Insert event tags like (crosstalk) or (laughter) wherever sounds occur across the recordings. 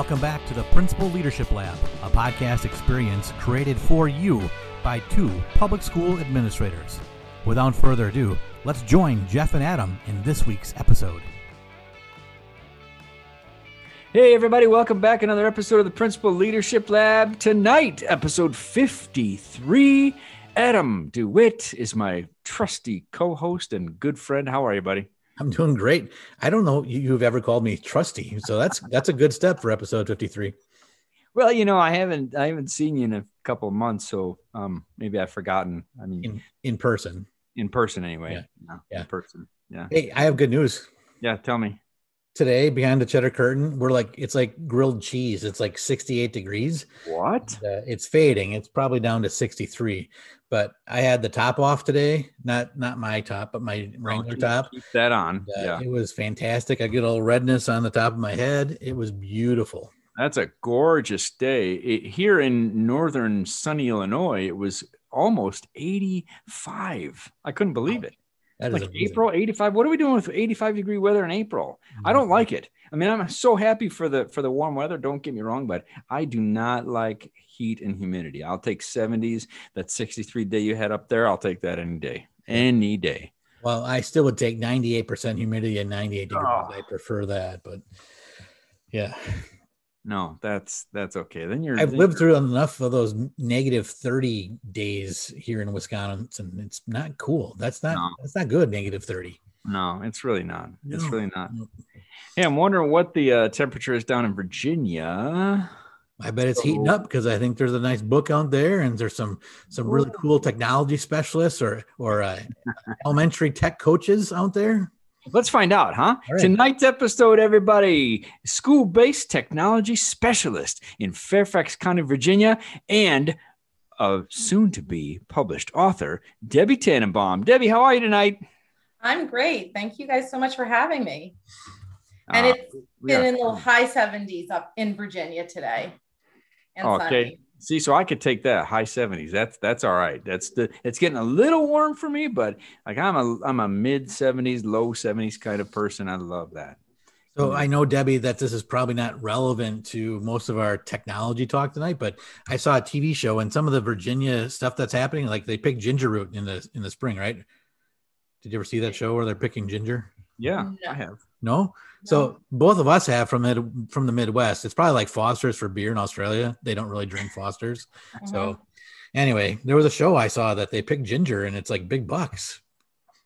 welcome back to the Principal Leadership Lab, a podcast experience created for you by two public school administrators. Without further ado, let's join Jeff and Adam in this week's episode. Hey, everybody, welcome back. Another episode of the Principal Leadership Lab. Tonight, episode 53. Adam DeWitt is my trusty co host and good friend. How are you, buddy? I'm doing great. I don't know you- you've ever called me trusty, so that's that's a good step for episode 53. Well, you know, I haven't I haven't seen you in a couple of months, so um maybe I've forgotten. I mean, in, in in person. person anyway. Yeah. No, Yeah. In person. Yeah. Hey, I have good news. Yeah. Tell me. Today, behind the cheddar curtain, we're like it's like grilled cheese. It's like 68 degrees. What? Uh, it's fading. It's probably down to 63. But I had the top off today, not not my top, but my Wrangler keep- top. Keep that on. Uh, yeah. It was fantastic. I get a little redness on the top of my head. It was beautiful. That's a gorgeous day. It, here in northern sunny Illinois, it was almost 85. I couldn't believe it. That like. April 85. What are we doing with 85 degree weather in April? I Mm-hmm. don't like it. I mean, I'm so happy for the for the warm weather. Don't get me wrong, but I do not like heat and humidity. I'll take 70s. That 63 day you had up there, I'll take that any day. Any day. Well, I still would take 98% humidity and 98 degrees. Oh. I prefer that, but yeah, No, that's that's okay. Then you're I've then lived you're- through enough of those negative 30 days here in Wisconsin. It's not cool. That's not, No. that's not good. Negative 30. No, it's really not. It's really not. no. Hey, I'm wondering what the uh, temperature is down in Virginia. I bet it's heating up because I think there's a nice book out there and there's some, some really cool technology specialists or, or uh, elementary tech coaches out there. Let's find out, huh? All right. Tonight's episode, everybody, school based technology specialist in Fairfax County, Virginia, and a soon to be published author, Debbie Tannenbaum. Debbie, how are you tonight? I'm great. Thank you guys so much for having me. And Uh, it's we been are- in the high 70s up in Virginia today. And Okay. sunny. See, so I could take that high 70s. That's that's all right. That's the it's getting a little warm for me, but like I'm a I'm a mid 70s, low 70s kind of person. I love that. So. I know Debbie that this is probably not relevant to most of our technology talk tonight, but I saw a TV show and some of the Virginia stuff that's happening, like they pick ginger root in the in the spring, right? Did you ever see that show where they're picking ginger? Yeah, No. I have. No. So both of us have from it from the Midwest. It's probably like Foster's for beer in Australia. They don't really drink Foster's. So uh-huh. anyway, there was a show I saw that they picked ginger and it's like big bucks.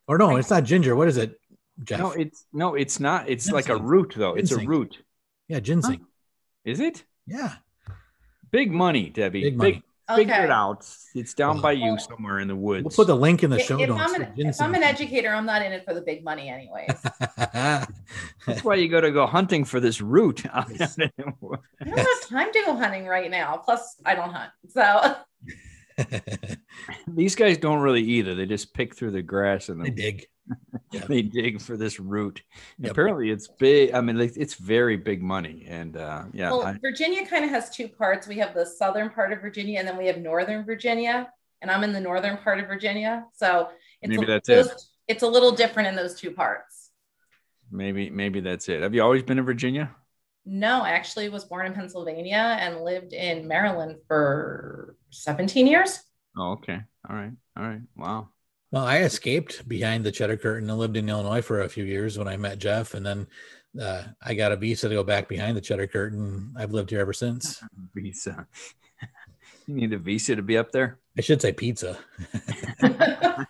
Or no, it's not ginger. What is it, Jeff? No, it's no, it's not. It's like a root though. It's a root. yeah, ginseng. Is it? Yeah, Big money, Debbie. big money. Figure Okay. it out. It's down by you somewhere in the woods. We'll put the link in the If, show if notes. I'm an, if. I'm an educator, I'm not in it for the big money anyways. (laughs) That's why you got to go hunting for this root. (laughs) Yes. I don't have time to go hunting right now. Plus, I don't hunt. So (laughs) These guys don't really either. They just pick through the grass and they they, dig. (laughs) they dig for this root. Yep. Apparently, it's big. I mean, like, it's very big money. And uh, yeah, well, I, Virginia kind of has two parts. We have the southern part of Virginia and then we have northern Virginia. And I'm in the northern part of Virginia. So it's Maybe a, that's those- it. It's a little different in those two parts. maybe maybe that's it. Have you always been in Virginia? No, I actually was born in Pennsylvania and lived in Maryland for 17 years. Oh, okay. All right. All right. Wow. Well, I escaped behind the cheddar curtain and lived in Illinois for a few years when I met Jeff, and then uh, I got a visa to go back behind the cheddar curtain. I've lived here ever since. (laughs) Visa. you need a visa to be up there. I should say pizza. (laughs) (laughs)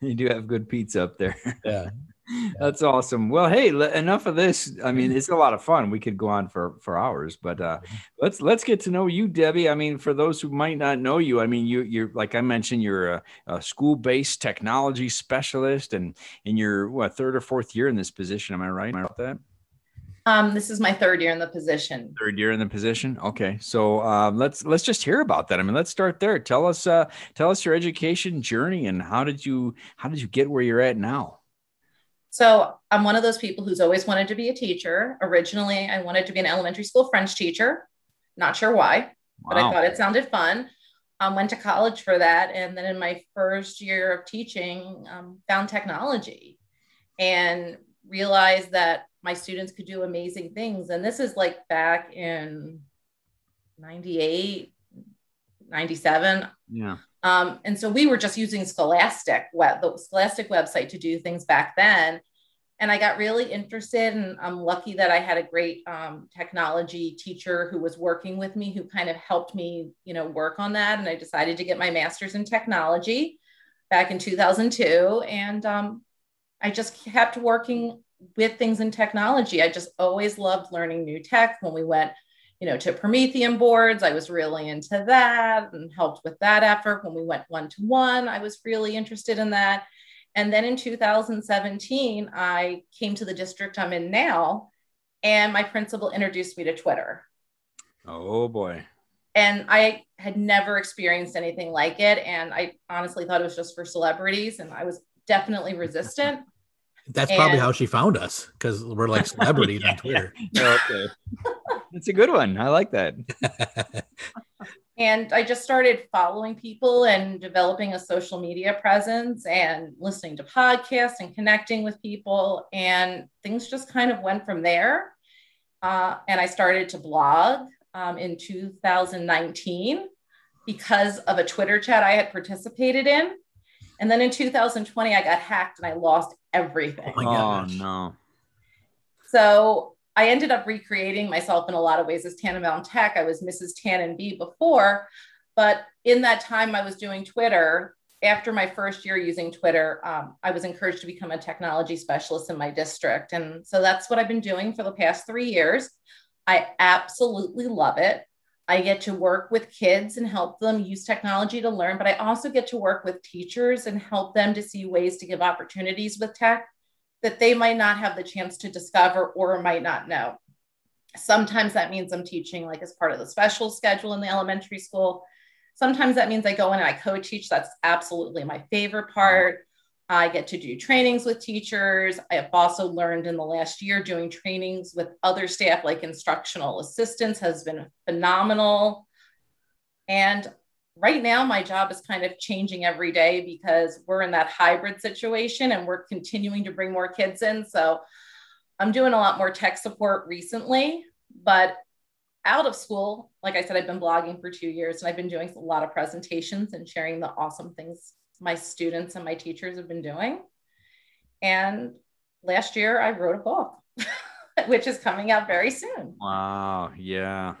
You do have good pizza up there. Yeah. (laughs) That's awesome. Well, hey, le- enough of this. I mean, it's a lot of fun. We could go on for for hours, but uh, let's let's get to know you, Debbie. I mean, for those who might not know you, I mean, you you're like I mentioned, you're a, a school based technology specialist, and and you're what third or fourth year in this position. Am I right Am I about that? Um, this is my third year in the position. Third year in the position. Okay, so um, let's let's just hear about that. I mean, let's start there. Tell us uh, tell us your education journey and how did you how did you get where you're at now? So I'm one of those people who's always wanted to be a teacher. Originally, I wanted to be an elementary school French teacher. Not sure why, wow. but I thought it sounded fun. Um, went to college for that, and then in my first year of teaching, um, found technology, and realized that my students could do amazing things. And this is like back in 98, 97. Yeah. Um, and so we were just using Scholastic web, the Scholastic website to do things back then. And I got really interested, and I'm lucky that I had a great um, technology teacher who was working with me, who kind of helped me, you know, work on that. And I decided to get my master's in technology back in 2002, and um, I just kept working with things in technology. I just always loved learning new tech. When we went, you know, to Promethean boards, I was really into that and helped with that effort. When we went one to one, I was really interested in that. And then in 2017, I came to the district I'm in now, and my principal introduced me to Twitter. Oh boy. And I had never experienced anything like it. And I honestly thought it was just for celebrities. And I was definitely resistant. (laughs) That's and, probably how she found us because we're like (laughs) celebrities yeah. on Twitter. Oh, okay. (laughs) That's a good one. I like that. (laughs) and I just started following people and developing a social media presence and listening to podcasts and connecting with people. And things just kind of went from there. Uh, and I started to blog um, in 2019 because of a Twitter chat I had participated in. And then in 2020, I got hacked and I lost everything. Oh, oh no. So I ended up recreating myself in a lot of ways as Tannenbaum Tech. I was Mrs. Tannen B before, but in that time I was doing Twitter. After my first year using Twitter, um, I was encouraged to become a technology specialist in my district. And so that's what I've been doing for the past three years. I absolutely love it. I get to work with kids and help them use technology to learn, but I also get to work with teachers and help them to see ways to give opportunities with tech that they might not have the chance to discover or might not know. Sometimes that means I'm teaching like as part of the special schedule in the elementary school. Sometimes that means I go in and I co-teach. That's absolutely my favorite part. I get to do trainings with teachers. I have also learned in the last year doing trainings with other staff, like instructional assistants, has been phenomenal. And right now, my job is kind of changing every day because we're in that hybrid situation and we're continuing to bring more kids in. So I'm doing a lot more tech support recently, but out of school, like I said, I've been blogging for two years and I've been doing a lot of presentations and sharing the awesome things my students and my teachers have been doing. And last year I wrote a book, (laughs) which is coming out very soon. Wow. Yeah.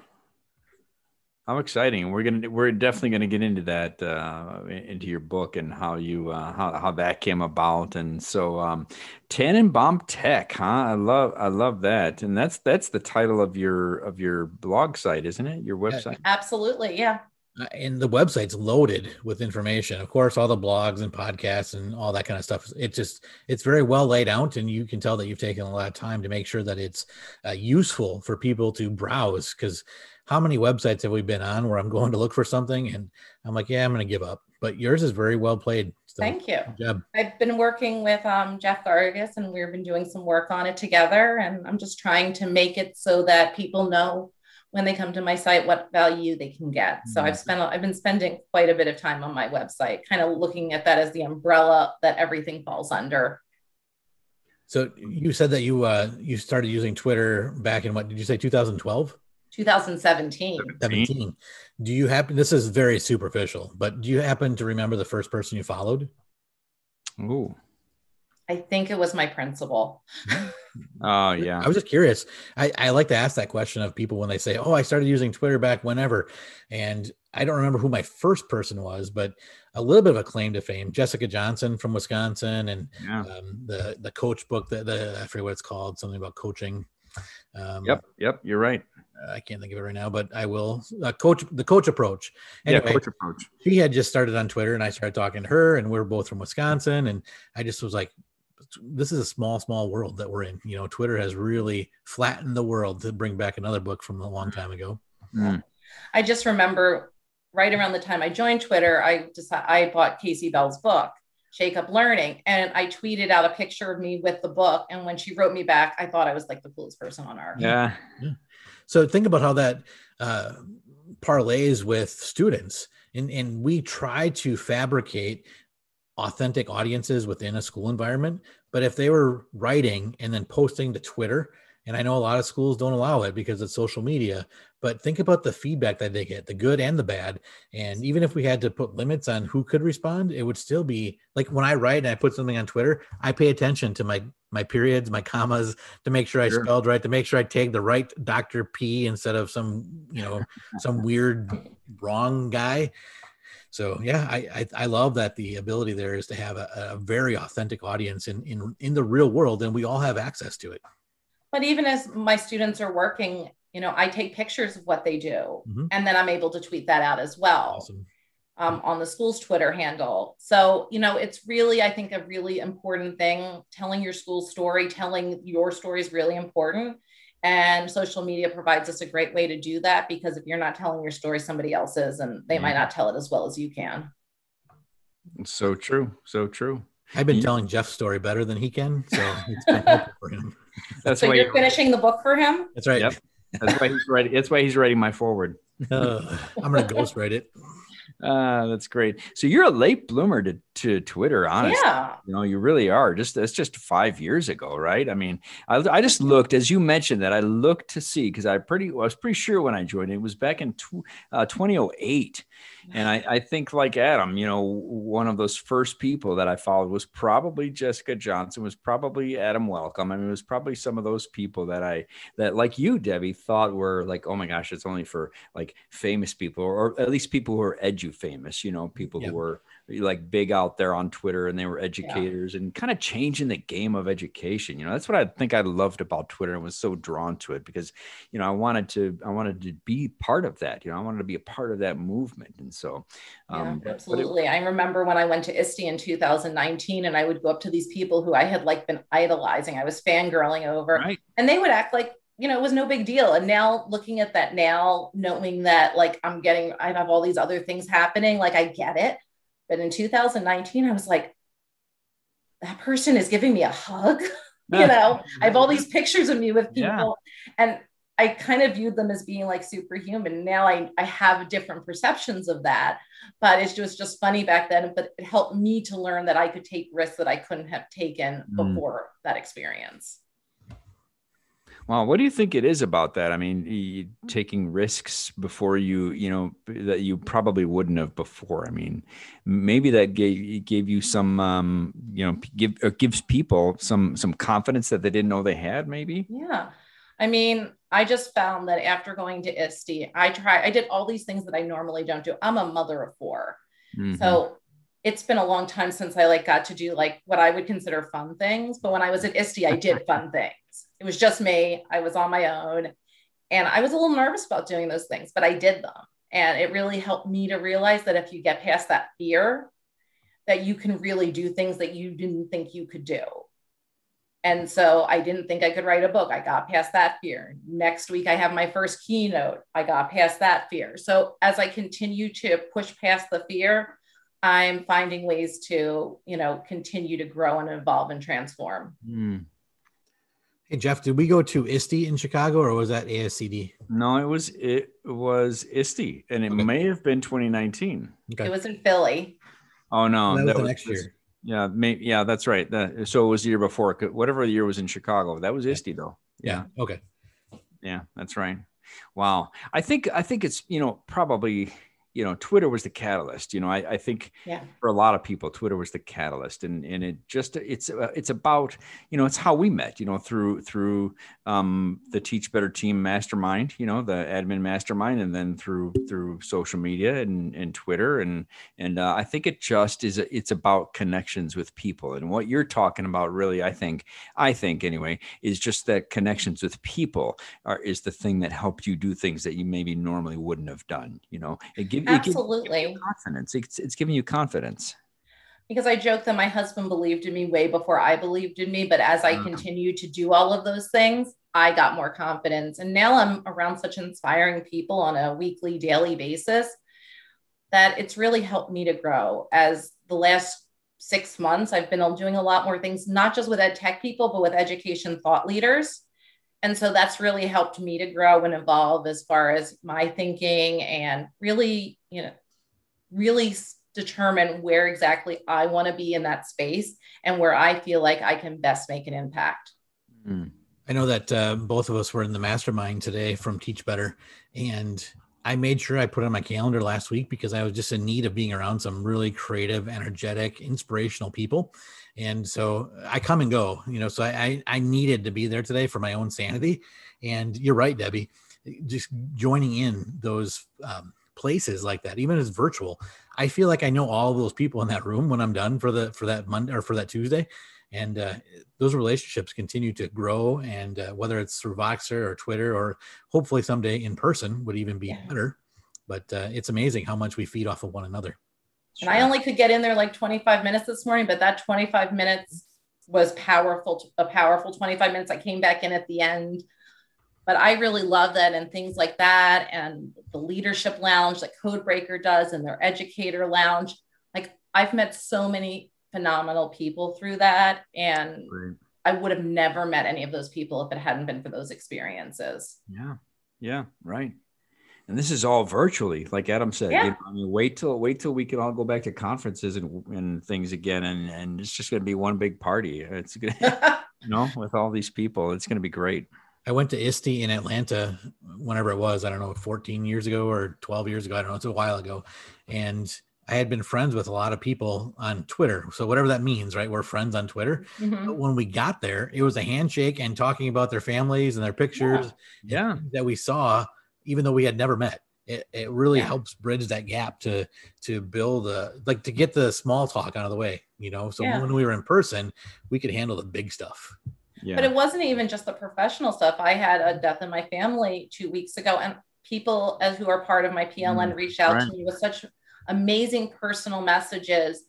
How exciting! We're gonna we're definitely gonna get into that uh, into your book and how you uh, how how that came about. And so, um, Tannenbaum Tech, huh? I love I love that, and that's that's the title of your of your blog site, isn't it? Your website? Absolutely, yeah. Uh, and the website's loaded with information of course all the blogs and podcasts and all that kind of stuff it just it's very well laid out and you can tell that you've taken a lot of time to make sure that it's uh, useful for people to browse because how many websites have we been on where i'm going to look for something and i'm like yeah i'm going to give up but yours is very well played so, thank you i've been working with um, jeff gargas and we've been doing some work on it together and i'm just trying to make it so that people know when they come to my site what value they can get. So mm-hmm. I've spent I've been spending quite a bit of time on my website, kind of looking at that as the umbrella that everything falls under. So you said that you uh you started using Twitter back in what did you say 2012? 2017. 17. Do you happen this is very superficial, but do you happen to remember the first person you followed? Ooh. I think it was my principal. (laughs) oh yeah. I was just curious. I, I like to ask that question of people when they say, "Oh, I started using Twitter back whenever," and I don't remember who my first person was, but a little bit of a claim to fame. Jessica Johnson from Wisconsin, and yeah. um, the the coach book that the I forget what it's called, something about coaching. Um, yep, yep, you're right. I can't think of it right now, but I will. Uh, coach the coach approach. Anyway, yeah, coach approach. She had just started on Twitter, and I started talking to her, and we are both from Wisconsin, and I just was like, this is a small, small world that we're in. You know, Twitter has really flattened the world to bring back another book from a long time ago. Mm. I just remember right around the time I joined Twitter, I decided I bought Kasey Bell's book, Shake Up Learning, and I tweeted out a picture of me with the book. And when she wrote me back, I thought I was like the coolest person on earth. Yeah. So think about how that uh, parlays with students, and and we try to fabricate authentic audiences within a school environment. But if they were writing and then posting to Twitter, and I know a lot of schools don't allow it because it's social media, but think about the feedback that they get, the good and the bad. And even if we had to put limits on who could respond, it would still be like when I write and I put something on Twitter, I pay attention to my my periods, my commas to make sure I Sure. spelled right, to make sure I tagged the right Dr. P instead of some, you know, some weird wrong guy. So yeah, I, I I love that the ability there is to have a, a very authentic audience in in in the real world, and we all have access to it. But even as my students are working, you know, I take pictures of what they do, Mhm. and then I'm able to tweet that out as well. Awesome. um, on the school's Twitter handle. So, you know, it's really, I think, a really important thing. Telling your school story, telling your story is really important. And social media provides us a great way to do that because if you're not telling your story, somebody else is, and they might not tell it as well as you can. So true. So true. I've been Yeah. telling Jeff's story better than he can, so it's been helpful for him. That's So why. you're finishing the book for him? That's right. Yep. That's why he's writing. That's why he's writing my forward. Uh, I'm gonna ghostwrite it. Uh, (laughs) that's great. So you're a late bloomer to, to Twitter, honestly. Yeah. You know, you really are. Just that's just five years ago, right? I mean, I, I just looked as you mentioned that I looked to see because I pretty I was pretty sure when I joined it was back in tw- uh, 2008, and I, I think like Adam, you know, one of those first people that I followed was probably Jessica Johnson, was probably Adam Welcome. I mean, it was probably some of those people that I that like you, Debbie, thought were like, oh my gosh, it's only for like famous people or, or at least people who are edu famous, you know, people Yeah. who were like big out there on Twitter and they were educators and kind of changing the game of education. You know, that's what I think I loved about Twitter and was so drawn to it because, you know, I wanted to, I wanted to be part of that. You know, I wanted to be a part of that movement. And so, Yeah, um, it- absolutely. I remember when I went to ISTE in 2019 and I would go up to these people who I had like been idolizing. I was fangirling over right. and they would act like, you know, it was no big deal. And now looking at that now, knowing that like I'm getting, I have all these other things happening, like I get it. But in 2019, I was like, that person is giving me a hug. (laughs) you know, I have all these pictures of me with people. Yeah. And I kind of viewed them as being like superhuman. Now I, I have different perceptions of that, but it was just funny back then. But it helped me to learn that I could take risks that I couldn't have taken Mm. before that experience. Well, what do you think it is about that? I mean, you, taking risks before you, you know, that you probably wouldn't have before. I mean, maybe that gave gave you some, um, you know, give or gives people some some confidence that they didn't know they had. Maybe. Yeah. I mean, I just found that after going to ISTE, I try, I did all these things that I normally don't do. I'm a mother of 4 Mhm. So it's been a long time since I like got to do like what I would consider fun things. But when I was at ISTE, I did fun things. It was just me. I was on my own. And I was a little nervous about doing those things, but I did them. And it really helped me to realize that if you get past that fear, that you can really do things that you didn't think you could do. And so I didn't think I could write a book. I got past that fear. Next week, I have my first keynote. I got past that fear. So as I continue to push past the fear, I'm finding ways to, you know, continue to grow and evolve and transform. Mm. Hey Jeff, did we go to ISTE in Chicago or was that ASCD? No, it was it was ISTE, and it Okay. may have been 2019. Okay, It was in Philly. Oh no, that was the was- next year. Yeah, may, yeah, that's right. That, so it was the year before. Whatever the year was in Chicago, that was ISTE though. Yeah. Okay. Yeah, that's right. Wow. I think I think it's you know probably you know Twitter was the catalyst. You know I, I think Yeah. for a lot of people Twitter was the catalyst, and and it just it's uh, it's about you know it's how we met. You know through through um, the Teach Better Team Mastermind. You know the admin mastermind, and then through through social media and and Twitter and and uh, I think it just is it's about connections with people and what you're talking about. Really, I think I think anyway is just that connections with people are is the thing that helped you do things that you maybe normally wouldn't have done. You know, it, it gives Absolutely. you confidence. It's, it's giving you confidence. because I joke that my husband believed in me way before I believed in me. But as I mm-hmm. continued to do all of those things, I got more confidence. And now I'm around such inspiring people on a weekly, daily basis that it's really helped me to grow. As the last six months, I've been doing a lot more things, not just with ed tech people, but with education thought leaders. And so that's really helped me to grow and evolve as far as my thinking and really, you know, really determine where exactly I want to be in that space and where I feel like I can best make an impact. Mm. I know that uh, both of us were in the mastermind today from Teach Better, and I made sure I put on my calendar last week because I was just in need of being around some really creative, energetic, inspirational people. And so I come and go, you know, so I, I needed to be there today for my own sanity. And you're right, Debbie, just joining in those um, places like that, even as virtual, I feel like I know all of those people in that room when I'm done for the for that Monday or for that Tuesday, and uh, those relationships continue to grow. And uh, whether it's through Voxer or Twitter or hopefully someday in person would even be yeah. better. But uh, it's amazing how much we feed off of one another. And I only could get in there like 25 minutes this morning, but that 25 minutes was powerful. A powerful 25 minutes. I came back in at the end but I really love that and things like that. And the leadership lounge that Codebreaker does and their educator lounge. Like I've met so many phenomenal people through that. And Great. I would have never met any of those people if it hadn't been for those experiences. Yeah. Yeah. Right. And this is all virtually, like Adam said. Yeah. You know, I mean, wait till wait till we can all go back to conferences and, and things again, and and it's just going to be one big party. It's gonna, (laughs) you know, with all these people, it's going to be great. I went to ISTE in Atlanta whenever it was, I don't know, 14 years ago or 12 years ago. I don't know. It's a while ago. And I had been friends with a lot of people on Twitter. So whatever that means, right? We're friends on Twitter. Mm-hmm. But when we got there, it was a handshake and talking about their families and their pictures yeah. yeah. that we saw, even though we had never met. It, it really yeah. helps bridge that gap to to build a like to get the small talk out of the way, you know. So yeah. when we were in person, we could handle the big stuff. Yeah. But it wasn't even just the professional stuff. I had a death in my family two weeks ago, and people as who are part of my PLN mm, reached out right. to me with such amazing personal messages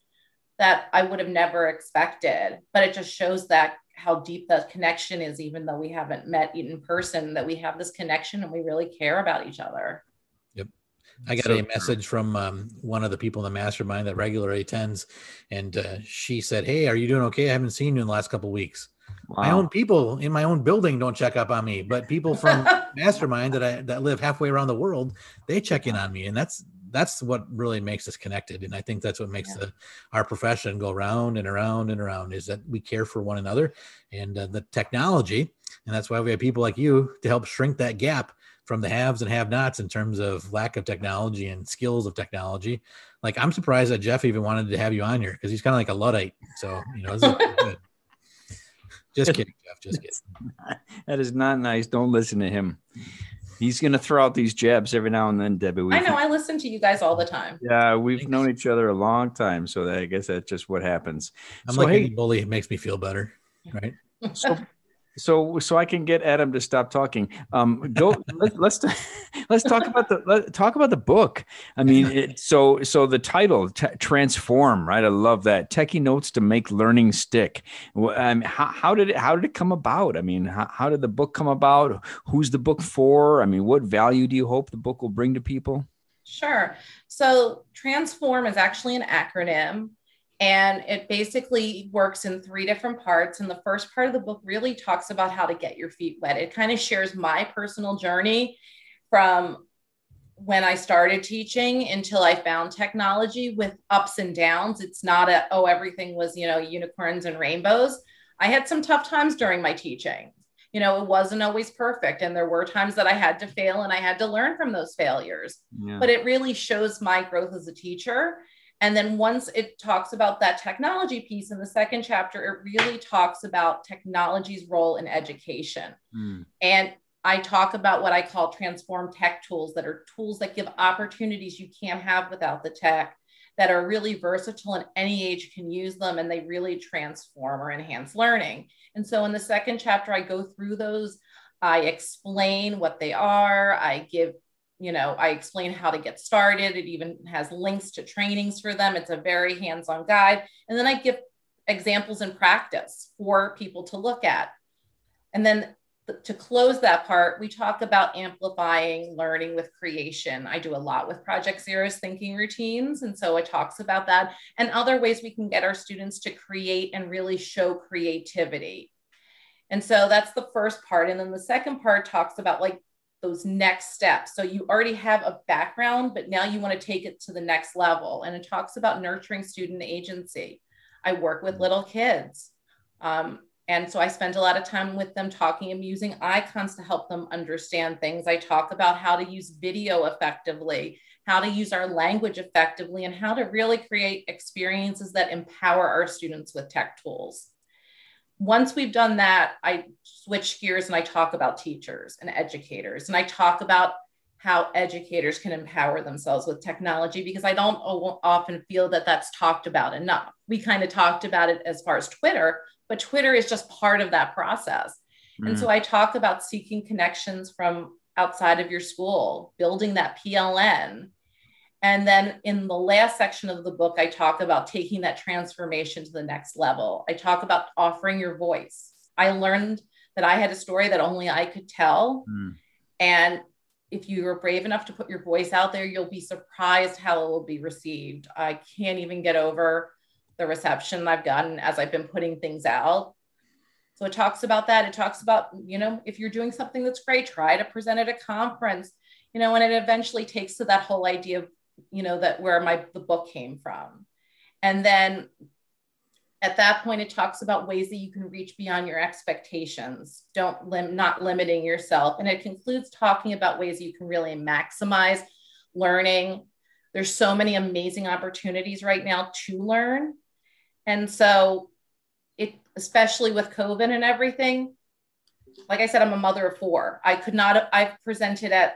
that I would have never expected. But it just shows that how deep the connection is, even though we haven't met in person, that we have this connection and we really care about each other. Yep. I got so, a message from um, one of the people in the mastermind that regularly attends, and uh, she said, "Hey, are you doing okay? I haven't seen you in the last couple weeks." Wow. My own people in my own building don't check up on me, but people from (laughs) Mastermind that I that live halfway around the world, they check in on me, and that's that's what really makes us connected. And I think that's what makes yeah. the our profession go round and around and around is that we care for one another and uh, the technology, and that's why we have people like you to help shrink that gap from the haves and have-nots in terms of lack of technology and skills of technology. Like I'm surprised that Jeff even wanted to have you on here because he's kind of like a luddite. So you know, good. (laughs) Just kidding, Jeff. Just kidding. that is not nice. Don't listen to him. He's going to throw out these jabs every now and then, Debbie. I know. I listen to you guys all the time. Yeah, we've Thanks. known each other a long time, so I guess that's just what happens. I'm so, like hey, bully. It makes me feel better, right? (laughs) So so so I can get Adam to stop talking. Um, go (laughs) let, let's let's talk about the let, talk about the book. I mean, it, so so the title t- transform, right? I love that Techy notes to make learning stick. Um, how, how did it how did it come about? I mean, how, how did the book come about? Who's the book for? I mean, what value do you hope the book will bring to people? Sure. So transform is actually an acronym and it basically works in three different parts. And the first part of the book really talks about how to get your feet wet. It kind of shares my personal journey from when I started teaching until I found technology with ups and downs. It's not a, oh, everything was, you know, unicorns and rainbows. I had some tough times during my teaching. You know, it wasn't always perfect. And there were times that I had to fail and I had to learn from those failures. Yeah. But it really shows my growth as a teacher and then once it talks about that technology piece in the second chapter, it really talks about technology's role in education. Mm. And I talk about what I call transform tech tools that are tools that give opportunities you can't have without the tech, that are really versatile and any age can use them and they really transform or enhance learning. And so in the second chapter, I go through those. I explain what they are. I give you know, I explain how to get started. It even has links to trainings for them. It's a very hands on guide. And then I give examples in practice for people to look at. And then to close that part, we talk about amplifying learning with creation. I do a lot with Project Zero's thinking routines. And so it talks about that and other ways we can get our students to create and really show creativity. And so that's the first part. And then the second part talks about like those next steps. So you already have a background, but now you want to take it to the next level. And it talks about nurturing student agency. I work with little kids. Um, and so I spend a lot of time with them talking and using icons to help them understand things. I talk about how to use video effectively, how to use our language effectively, and how to really create experiences that empower our students with tech tools. Once we've done that, I switch gears and I talk about teachers and educators. And I talk about how educators can empower themselves with technology because I don't often feel that that's talked about enough. We kind of talked about it as far as Twitter, but Twitter is just part of that process. Mm. And so I talk about seeking connections from outside of your school, building that PLN. And then in the last section of the book, I talk about taking that transformation to the next level. I talk about offering your voice. I learned that I had a story that only I could tell. Mm. And if you are brave enough to put your voice out there, you'll be surprised how it will be received. I can't even get over the reception I've gotten as I've been putting things out. So it talks about that. It talks about, you know, if you're doing something that's great, try to present at a conference, you know, and it eventually takes to that whole idea of, you know, that where my the book came from. And then at that point, it talks about ways that you can reach beyond your expectations. Don't lim- not limiting yourself. And it concludes talking about ways you can really maximize learning. There's so many amazing opportunities right now to learn and so it, especially with COVID and everything, like I said, I'm a mother of four. I could not, I've presented at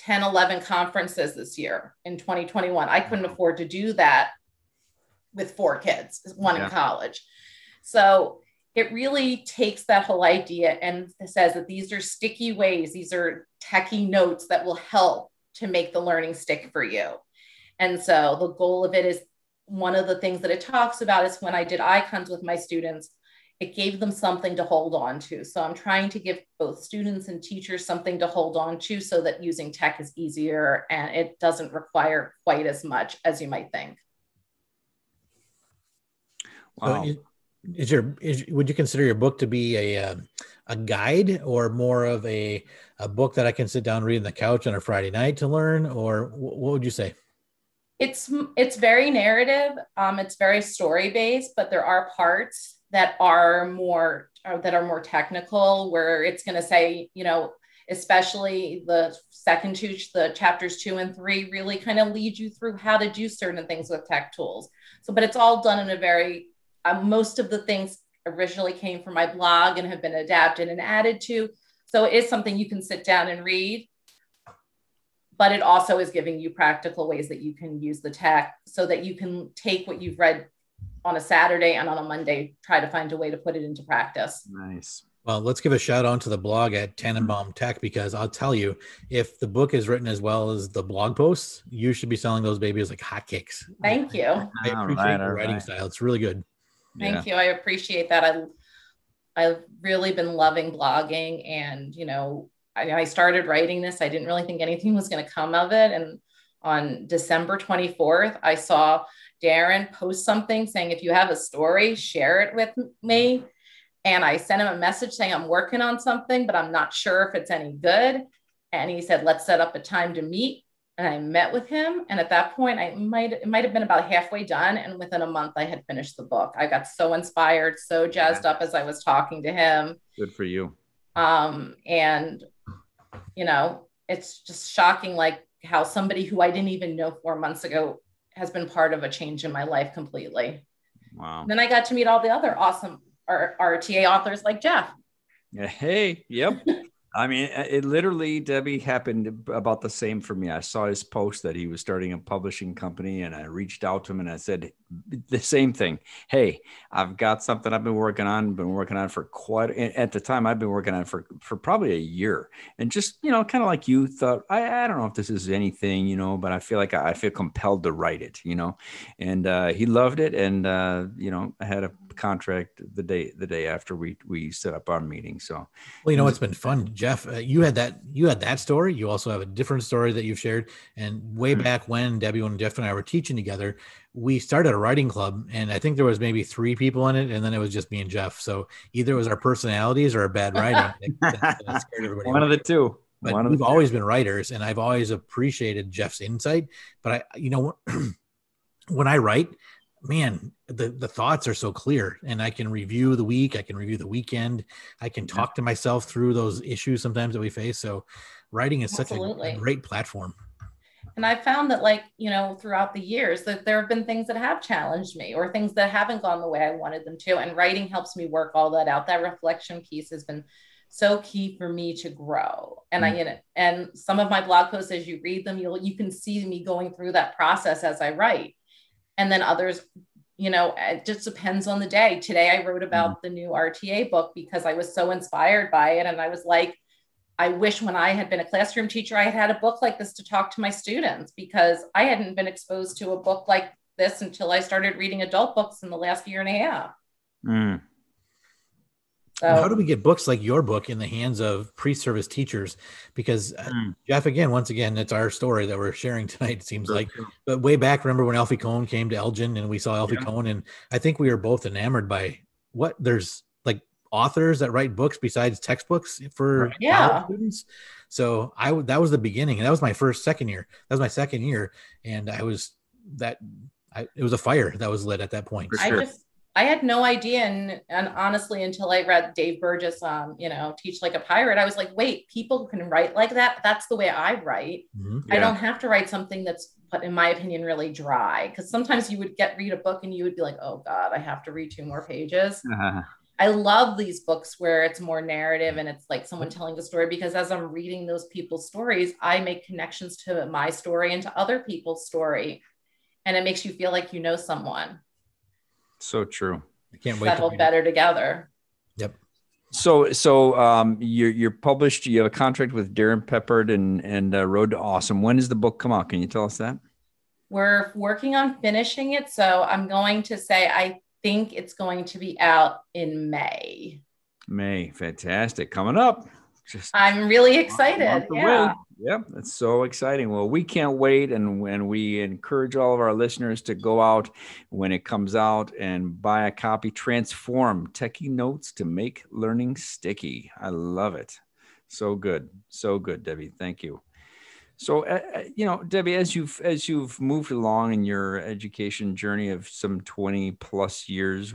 10, 11 conferences this year in 2021. I couldn't afford to do that with four kids, one yeah. in college. So it really takes that whole idea and says that these are sticky ways, these are techie notes that will help to make the learning stick for you. And so the goal of it is one of the things that it talks about is when I did icons with my students, it gave them something to hold on to. So I'm trying to give both students and teachers something to hold on to so that using tech is easier and it doesn't require quite as much as you might think. Wow. So is your is, would you consider your book to be a uh, a guide or more of a a book that I can sit down read on the couch on a Friday night to learn or what would you say? it's it's very narrative um, it's very story based but there are parts that are more uh, that are more technical where it's going to say you know especially the second two the chapters two and three really kind of lead you through how to do certain things with tech tools. So but it's all done in a very uh, most of the things originally came from my blog and have been adapted and added to. So it is something you can sit down and read but it also is giving you practical ways that you can use the tech so that you can take what you've read on a Saturday and on a Monday, try to find a way to put it into practice. Nice. Well, let's give a shout out to the blog at Tannenbaum Tech because I'll tell you, if the book is written as well as the blog posts, you should be selling those babies like hotcakes. Thank you. I (laughs) appreciate right, your writing right. style. It's really good. Thank yeah. you. I appreciate that. I I've really been loving blogging and you know I, I started writing this. I didn't really think anything was going to come of it. And on December 24th, I saw Darrin post something saying, if you have a story, share it with me. And I sent him a message saying, I'm working on something, but I'm not sure if it's any good. And he said, let's set up a time to meet. And I met with him. And at that point, I might, it might have been about halfway done. And within a month, I had finished the book. I got so inspired, so jazzed up as I was talking to him. Good for you. Um, and you know, it's just shocking, like how somebody who I didn't even know four months ago has been part of a change in my life completely. Wow. And then I got to meet all the other awesome RTA authors like Jeff. Hey. Yep. (laughs) I mean, it literally, Debbie, happened about the same for me. I saw his post that he was starting a publishing company, and I reached out to him and I said the same thing. Hey, I've got something I've been working on, been working on for quite at the time. I've been working on for for probably a year, and just you know, kind of like you thought. I, I don't know if this is anything, you know, but I feel like I, I feel compelled to write it, you know. And uh, he loved it, and uh, you know, I had a contract the day the day after we we set up our meeting. So, well, you know, it's been fun, Jeff. Uh, you had that you had that story. You also have a different story that you've shared. And way mm-hmm. back when Debbie and Jeff and I were teaching together, we started a writing club, and I think there was maybe three people in it, and then it was just me and Jeff. So either it was our personalities or our bad writing. that, that (laughs) One of the two. But we've always been writers, and I've always appreciated Jeff's insight. But I, you know, (clears throat) when I write, man, the, the thoughts are so clear and I can review the week. I can review the weekend. I can talk to myself through those issues sometimes that we face. So writing is Absolutely. such a great platform. And I found that like, you know, throughout the years that there have been things that have challenged me or things that haven't gone the way I wanted them to. And writing helps me work all that out. That reflection piece has been so key for me to grow. And mm-hmm. I, you know, and some of my blog posts, as you read them, you'll, you can see me going through that process as I write and then others you know it just depends on the day today i wrote about mm-hmm. the new rta book because i was so inspired by it and i was like i wish when i had been a classroom teacher i had had a book like this to talk to my students because i hadn't been exposed to a book like this until i started reading adult books in the last year and a half mm. So, how do we get books like your book in the hands of pre-service teachers? Because mm. Jeff, again, once again, it's our story that we're sharing (laughs) tonight. It seems like, but way back, remember when Alfie Kohn came to Elgin and we saw Alfie yeah. Kohn, and I think we were both enamored by what there's like authors that write books besides textbooks for yeah. students. So I that was the beginning, and that was my first second year. That was my second year, and I was that. I, it was a fire that was lit at that point. Sure. I just I had no idea, and, and honestly, until I read Dave Burgess, um, you know, Teach Like a Pirate, I was like, wait, people can write like that. That's the way I write. Mm-hmm. Yeah. I don't have to write something that's, in my opinion, really dry. Because sometimes you would get read a book and you would be like, oh God, I have to read two more pages. Uh-huh. I love these books where it's more narrative and it's like someone telling a story because as I'm reading those people's stories, I make connections to my story and to other people's story. And it makes you feel like you know someone. So true. I can't wait. Settle better together. Yep. So, so um, you're you're published. You have a contract with Darrin Peppard and and uh, Road to Awesome. When does the book come out? Can you tell us that? We're working on finishing it, so I'm going to say I think it's going to be out in May. May, fantastic, coming up. Just I'm really excited. Yeah. Yep, that's so exciting. Well, we can't wait, and when we encourage all of our listeners to go out when it comes out and buy a copy. Transform Techy Notes to make learning sticky. I love it. So good, so good, Debbie. Thank you. So, uh, uh you know, Debbie, as you've as you've moved along in your education journey of some twenty plus years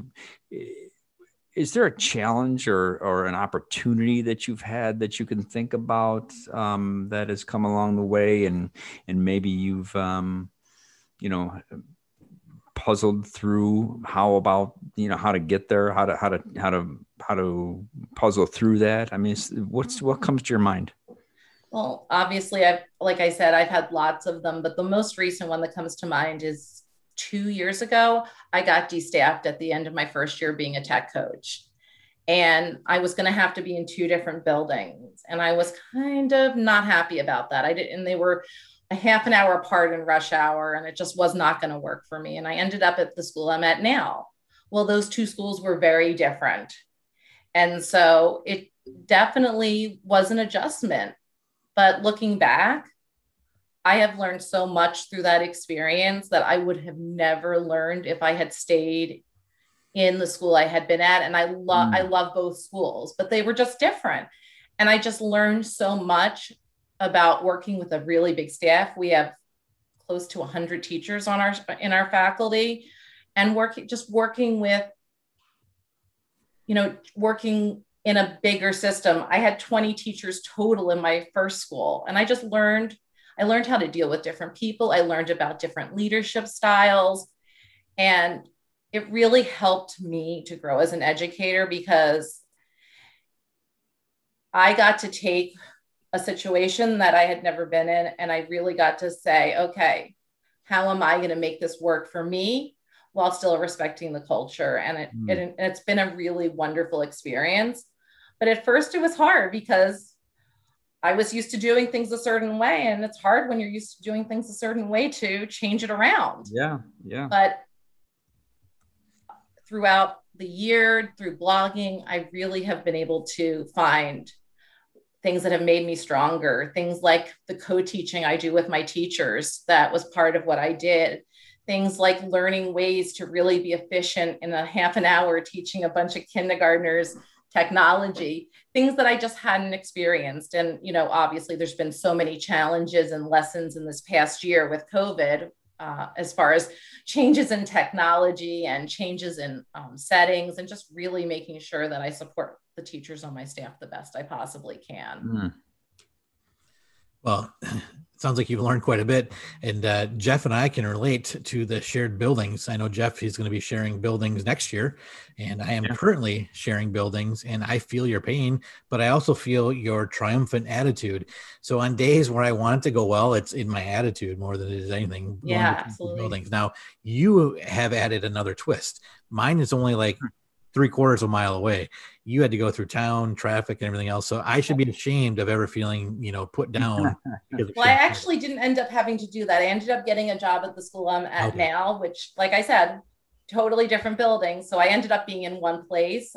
is there a challenge or or an opportunity that you've had that you can think about um, that has come along the way and and maybe you've um, you know puzzled through how about you know how to get there how to how to how to how to puzzle through that? I mean what's what comes to your mind? Well obviously i've like i said i've had lots of them but the most recent one that comes to mind is two years ago, I got destaffed at the end of my first year being a tech coach. And I was going to have to be in two different buildings. And I was kind of not happy about that. I didn't, and they were a half an hour apart in rush hour, and it just was not going to work for me. And I ended up at the school I'm at now. Well, those two schools were very different. And so it definitely was an adjustment. But looking back, I have learned so much through that experience that I would have never learned if I had stayed in the school I had been at. And I love mm. I love both schools, but they were just different. And I just learned so much about working with a really big staff. We have close to 100 teachers on our in our faculty and working just working with you know working in a bigger system. I had 20 teachers total in my first school and I just learned I learned how to deal with different people. I learned about different leadership styles. And it really helped me to grow as an educator because I got to take a situation that I had never been in and I really got to say, okay, how am I going to make this work for me while still respecting the culture? And it, mm. it, it's been a really wonderful experience. But at first it was hard because I was used to doing things a certain way, and it's hard when you're used to doing things a certain way to change it around. Yeah, yeah. But throughout the year, through blogging, I really have been able to find things that have made me stronger. Things like the co teaching I do with my teachers, that was part of what I did. Things like learning ways to really be efficient in a half an hour teaching a bunch of kindergartners technology, things that I just hadn't experienced. And, you know, obviously there's been so many challenges and lessons in this past year with COVID uh, as far as changes in technology and changes in um, settings and just really making sure that I support the teachers on my staff the best I possibly can. Mm. Well, sounds like you've learned quite a bit. And uh, Jeff and I can relate to the shared buildings. I know Jeff, he's going to be sharing buildings next year. And I am yeah. currently sharing buildings and I feel your pain, but I also feel your triumphant attitude. So on days where I want it to go well, it's in my attitude more than it is anything. Yeah, absolutely. Buildings. Now, you have added another twist. Mine is only like hmm three quarters of a mile away. You had to go through town, traffic, and everything else. So I should be ashamed of ever feeling, you know, put down. (laughs) well, I actually didn't end up having to do that. I ended up getting a job at the school I'm at okay. now, which, like I said, totally different building. So I ended up being in one place.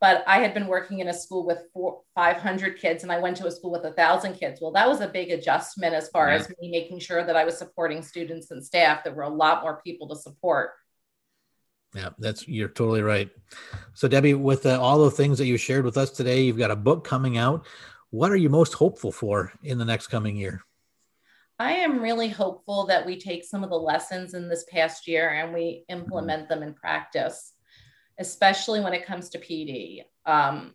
But I had been working in a school with four, 500 kids, and I went to a school with a thousand kids. Well, that was a big adjustment as far yeah. as me making sure that I was supporting students and staff. There were a lot more people to support yeah, that's you're totally right. So, Debbie, with uh, all the things that you shared with us today, you've got a book coming out. What are you most hopeful for in the next coming year? I am really hopeful that we take some of the lessons in this past year and we implement them in practice, especially when it comes to PD. Um,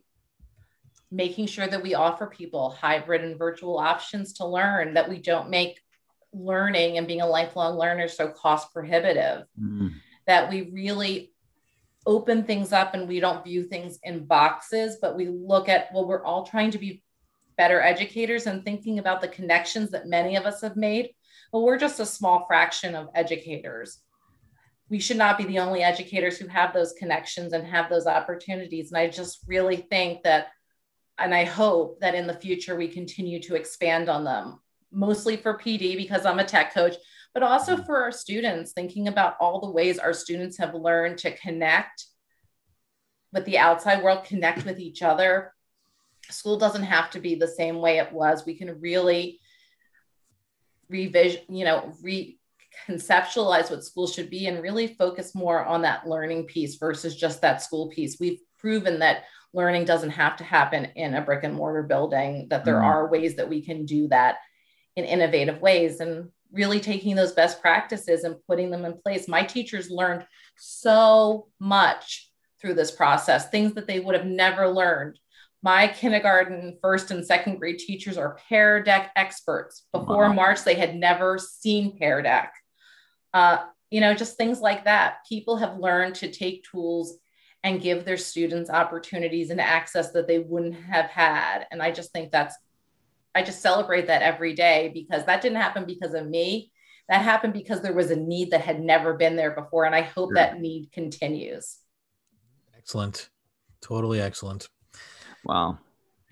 making sure that we offer people hybrid and virtual options to learn, that we don't make learning and being a lifelong learner so cost prohibitive. Mm that we really open things up and we don't view things in boxes, but we look at, well, we're all trying to be better educators and thinking about the connections that many of us have made. Well, we're just a small fraction of educators. We should not be the only educators who have those connections and have those opportunities. And I just really think that, and I hope that in the future we continue to expand on them, mostly for PD because I'm a tech coach, but also mm-hmm. for our students, thinking about all the ways our students have learned to connect with the outside world, connect with each other. School doesn't have to be the same way it was. We can really revision, you know, reconceptualize what school should be and really focus more on that learning piece versus just that school piece. We've proven that learning doesn't have to happen in a brick and mortar building, that there mm. are ways that we can do that in innovative ways. And really taking those best practices and putting them in place. My teachers learned so much through this process, things that they would have never learned. My kindergarten, first and second grade teachers are Pear Deck experts. Before wow. March, they had never seen Pear Deck. Uh, you know, just things like that. People have learned to take tools and give their students opportunities and access that they wouldn't have had. And I just think that's I just celebrate that every day because that didn't happen because of me. That happened because there was a need that had never been there before. And I hope sure. that need continues. Excellent. Totally excellent. Wow.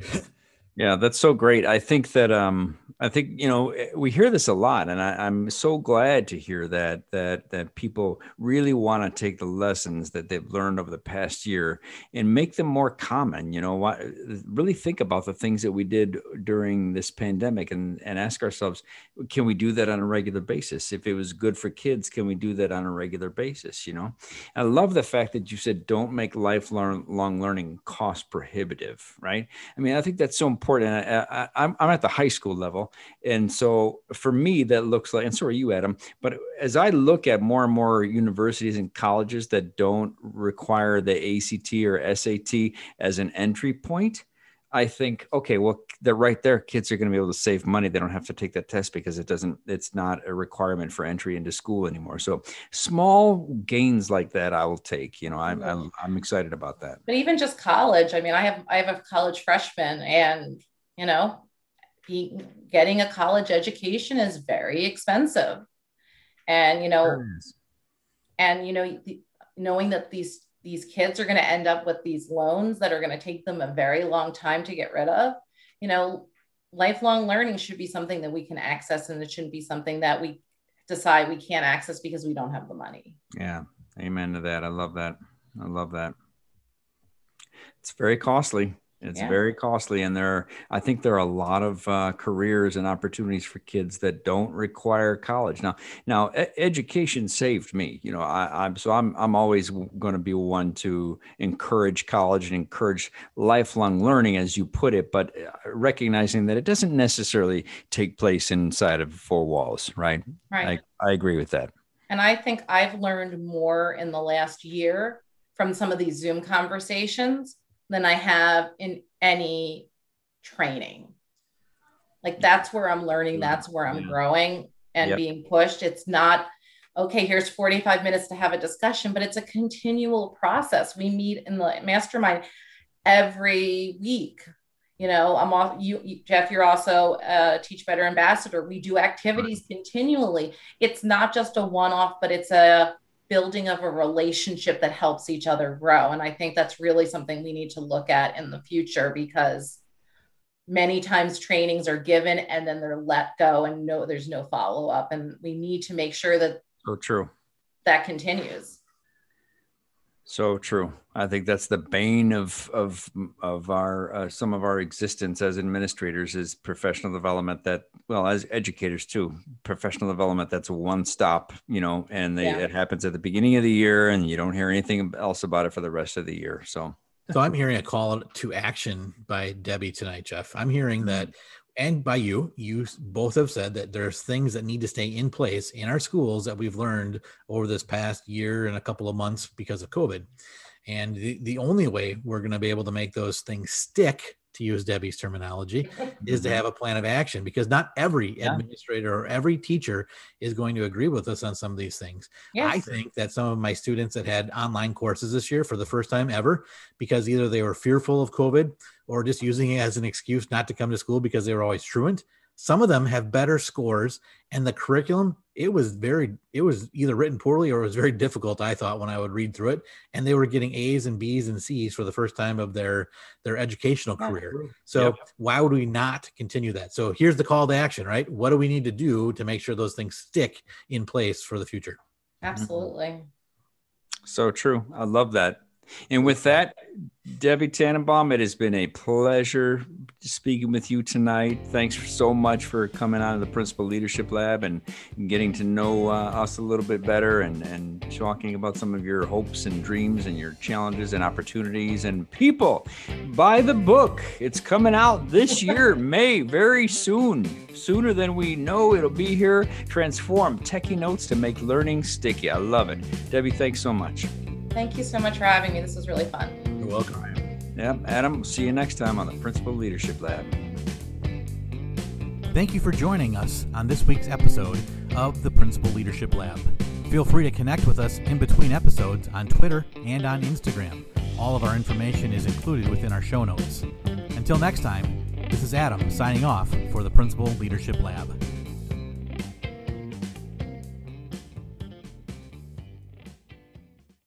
(laughs) yeah, that's so great. I think that um I think you know eh, we hear this a lot, and I, am so glad to hear that that that people really want to take the lessons that they've learned over the past year and make them more common. You know, what, really think about the things that we did during this pandemic, and and ask ourselves, can we do that on a regular basis? If it was good for kids, can we do that on a regular basis? You know, I love the fact that you said don't make lifelong long learning cost prohibitive. Right? I mean, I think that's so important. I, I, I'm at the high school level and so for me, that looks like, and so are you, Adam. But as I look at more and more universities and colleges that don't require the ACT or SAT as an entry point, I think, okay, well, they're right there. Kids are going to be able to save money. They don't have to take that test because it doesn't, it's not a requirement for entry into school anymore. So small gains like that, I will take, you know, I'm, I'm, I'm excited about that. But even just college, I mean, I have, I have a college freshman and, you know, getting a college education is very expensive. And, you know, and, you know, knowing that these these kids are going to end up with these loans that are going to take them a very long time to get rid of. You know lifelong learning should be something that we can access and it shouldn't be something that we decide we can't access because we don't have the money. Yeah. Amen to that. I love that. I love that. It's very costly it's yeah. very costly, and there, are, I think there are a lot of uh, careers and opportunities for kids that don't require college. Now, now, e- education saved me. You know, I, am so I'm I'm always going to be one to encourage college and encourage lifelong learning, as you put it, but uh, recognizing that it doesn't necessarily take place inside of four walls. Right. Right. I, I agree with that. And I think I've learned more in the last year from some of these Zoom conversations than I have in any training. Like that's where I'm learning, mm-hmm. that's where I'm yeah. growing and yep. being pushed. It's not okay, here's 45 minutes to have a discussion, but it's a continual process. We meet in the mastermind every week. You know, I'm off you, Jeff, you're also a Teach Better ambassador. We do activities right. continually. It's not just a one off, but it's a building of a relationship that helps each other grow. And I think that's really something we need to look at in the future because many times trainings are given and then they're let go and no there's no follow up and we need to make sure that so true. that continues so true. I think that's the bane of of of our uh, some of our existence as administrators is professional development. That well, as educators too, professional development. That's one stop, you know, and they, yeah. it happens at the beginning of the year, and you don't hear anything else about it for the rest of the year. So, so I'm hearing a call to action by Debbie tonight, Jeff. I'm hearing that and by you, you both have said that there's things that need to stay in place in our schools that we've learned over this past year and a couple of months because of COVID. And the, the only way we're going to be able to make those things stick to use Debbie's terminology, (laughs) is to have a plan of action because not every yeah. administrator or every teacher is going to agree with us on some of these things. Yes. I think that some of my students that had online courses this year for the first time ever, because either they were fearful of COVID or just using it as an excuse not to come to school because they were always truant, some of them have better scores and the curriculum it was very it was either written poorly or it was very difficult i thought when i would read through it. And they were getting a's and b's and c's for the first time of their their educational career. so yep. why would we not continue that? So here's the call to action right? What do we need to do to make sure those things stick in place for the future? Absolutely. So true. I love that and with that, Debbie Tannenbaum, it has been a pleasure speaking with you tonight. Thanks so much for coming on to the Principal Leadership Lab and getting to know uh, us a little bit better and, and talking about some of your hopes and dreams and your challenges and opportunities. And people, buy the book. It's coming out this (laughs) year, May, very soon. Sooner than we know, it'll be here. Transform Techy Notes to make learning sticky. I love it. Debbie, thanks so much. Thank you so much for having me. This was really fun. You're welcome. Yeah, Adam, see you next time on the Principal Leadership Lab. Thank you for joining us on this week's episode of the Principal Leadership Lab. Feel free to connect with us in between episodes on Twitter and on Instagram. All of our information is included within our show notes. Until next time, this is Adam signing off for the Principal Leadership Lab.